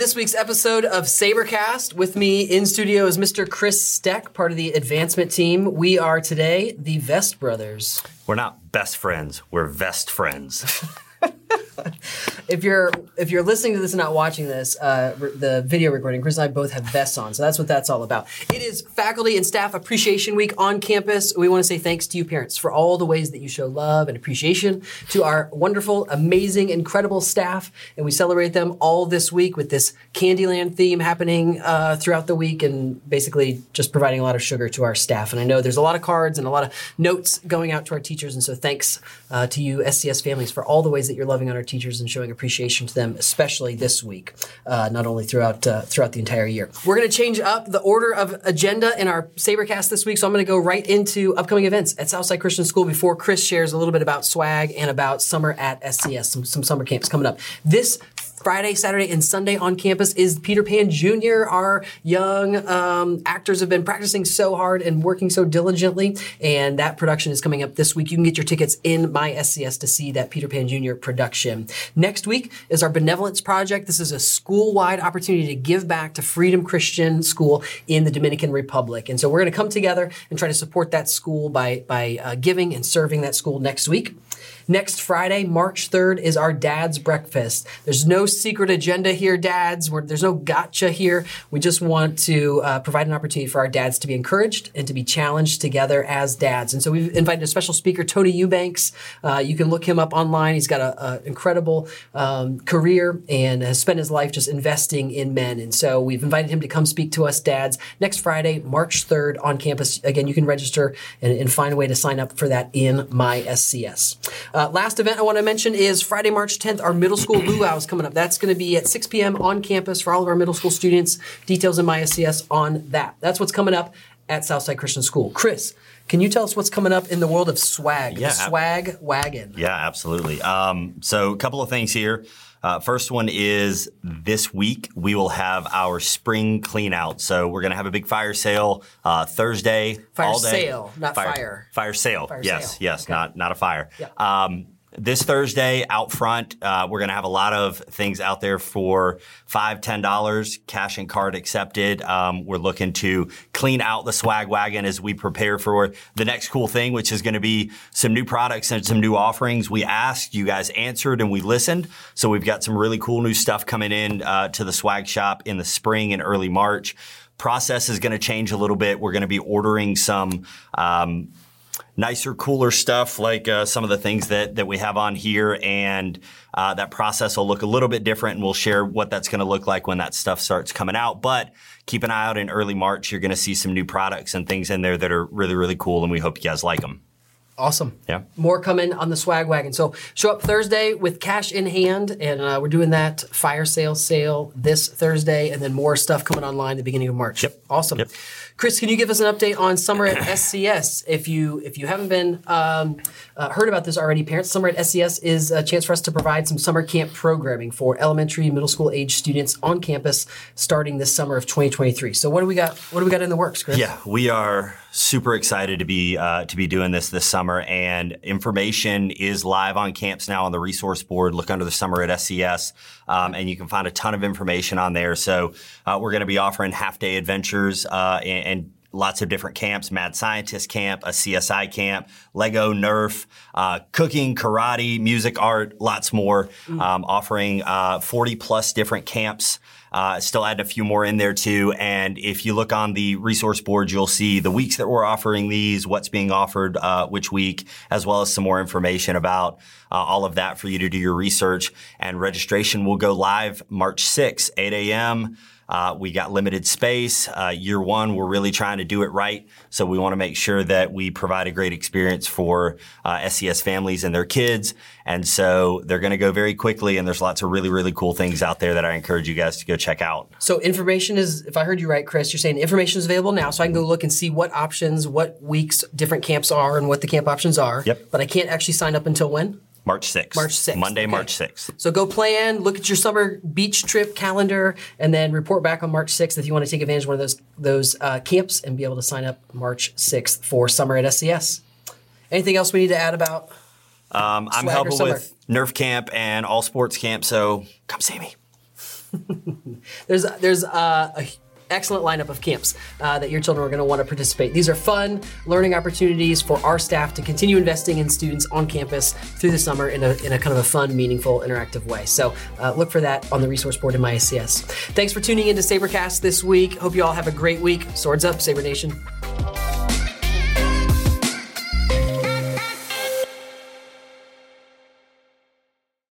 this week's episode of Sabercast. With me in studio is Mr. Chris Stec, part of the advancement team. We are today the Vest Brothers. We're not best friends, we're vest friends. if you're if you're listening to this and not watching this, uh, re- the video recording, Chris and I both have vests on, so that's what that's all about. It is Faculty and Staff Appreciation Week on campus. We want to say thanks to you parents for all the ways that you show love and appreciation to our wonderful, amazing, incredible staff, and we celebrate them all this week with this Candyland theme happening uh, throughout the week, and basically just providing a lot of sugar to our staff. And I know there's a lot of cards and a lot of notes going out to our teachers, and so thanks uh, to you SCS families for all the ways that you're loving on our teachers and showing appreciation to them, especially this week, uh, not only throughout uh, throughout the entire year. We're going to change up the order of agenda in our Sabercast this week, so I'm going to go right into upcoming events at Southside Christian School before Chris shares a little bit about swag and about summer at SCS, some, some summer camps coming up. This Friday, Saturday, and Sunday on campus is Peter Pan Jr. Our young um, actors have been practicing so hard and working so diligently, and that production is coming up this week. You can get your tickets in my SCS to see that Peter Pan Jr. production. Next week is our Benevolence Project. This is a school-wide opportunity to give back to Freedom Christian School in the Dominican Republic, and so we're going to come together and try to support that school by by uh, giving and serving that school next week. Next Friday, March 3rd, is our dad's breakfast. There's no secret agenda here, dads. We're, there's no gotcha here. We just want to uh, provide an opportunity for our dads to be encouraged and to be challenged together as dads. And so we've invited a special speaker, Tony Eubanks. Uh, you can look him up online. He's got an incredible um, career and has spent his life just investing in men. And so we've invited him to come speak to us, dads, next Friday, March 3rd on campus. Again, you can register and, and find a way to sign up for that in my SCS. Uh, Uh, last event I want to mention is Friday, March 10th. Our middle school luau is coming up. That's going to be at 6 p.m. on campus for all of our middle school students. Details in my SCS on that. That's what's coming up at Southside Christian School. Chris, can you tell us what's coming up in the world of swag? Yeah, the swag wagon. Yeah, absolutely. Um, so, a couple of things here. Uh, first one is this week we will have our spring clean out. So we're going to have a big fire sale uh, Thursday. Fire all day. sale, not fire. Fire sale. Fire yes, sale. yes, Okay. not not a fire. Yeah. Um, this Thursday out front, uh, we're going to have a lot of things out there for five, ten dollars, cash and card accepted. Um, we're looking to clean out the swag wagon as we prepare for the next cool thing, which is going to be some new products and some new offerings. We asked, you guys answered, and we listened. So we've got some really cool new stuff coming in uh, to the swag shop in the spring and early March. Process is going to change a little bit. We're going to be ordering some. Um, nicer, cooler stuff like uh, some of the things that that we have on here, and uh, that process will look a little bit different, and we'll share what that's going to look like when that stuff starts coming out. But keep an eye out in early March. You're going to see some new products and things in there that are really, really cool, and we hope you guys like them. Awesome. Yeah. More coming on the swag wagon. So show up Thursday with cash in hand, and uh, we're doing that fire sale sale this Thursday, and then more stuff coming online at the beginning of March. Yep. Awesome. Yep. Chris, can you give us an update on summer at SCS? If you if you haven't been um, uh, heard about this already, parents, summer at SCS is a chance for us to provide some summer camp programming for elementary, middle school age students on campus starting this summer of 2023. So what do we got? What do we got in the works, Chris? Yeah, we are super excited to be uh, to be doing this this summer, and information is live on camps now on the resource board. Look under the summer at SCS, um, and you can find a ton of information on there. So uh, we're going to be offering half day adventures uh, and, and lots of different camps, Mad Scientist Camp, a CSI camp, Lego, Nerf, uh, cooking, karate, music, art, lots more, um, offering uh, 40 plus different camps. Uh, still adding a few more in there too. And if you look on the resource board, you'll see the weeks that we're offering these, what's being offered uh, which week, as well as some more information about uh, all of that for you to do your research. And registration will go live March 6th, 8 a.m. Uh, we got limited space. Uh, year one, we're really trying to do it right. So we want to make sure that we provide a great experience for uh, SCS families and their kids. And so they're going to go very quickly. And there's lots of really, really cool things out there that I encourage you guys to go check out. So information is, if I heard you right, Chris, you're saying information is available now, so I can go look and see what options, what weeks different camps are, and what the camp options are. Yep. But I can't actually sign up until when? March 6th. March 6th, Monday, okay. March 6th. So go plan, look at your summer beach trip calendar, and then report back on March 6th if you want to take advantage of one of those those uh, camps and be able to sign up March 6th for summer at SCS. Anything else we need to add about? Um, I'm helping with Nerf Camp and All Sports Camp. So come see me. there's there's uh, a excellent lineup of camps uh, that your children are going to want to participate. These are fun learning opportunities for our staff to continue investing in students on campus through the summer in a, in a kind of a fun, meaningful, interactive way. So uh, look for that on the resource board in MySCS. Thanks for tuning into Sabercast this week. Hope you all have a great week. Swords up, Saber Nation.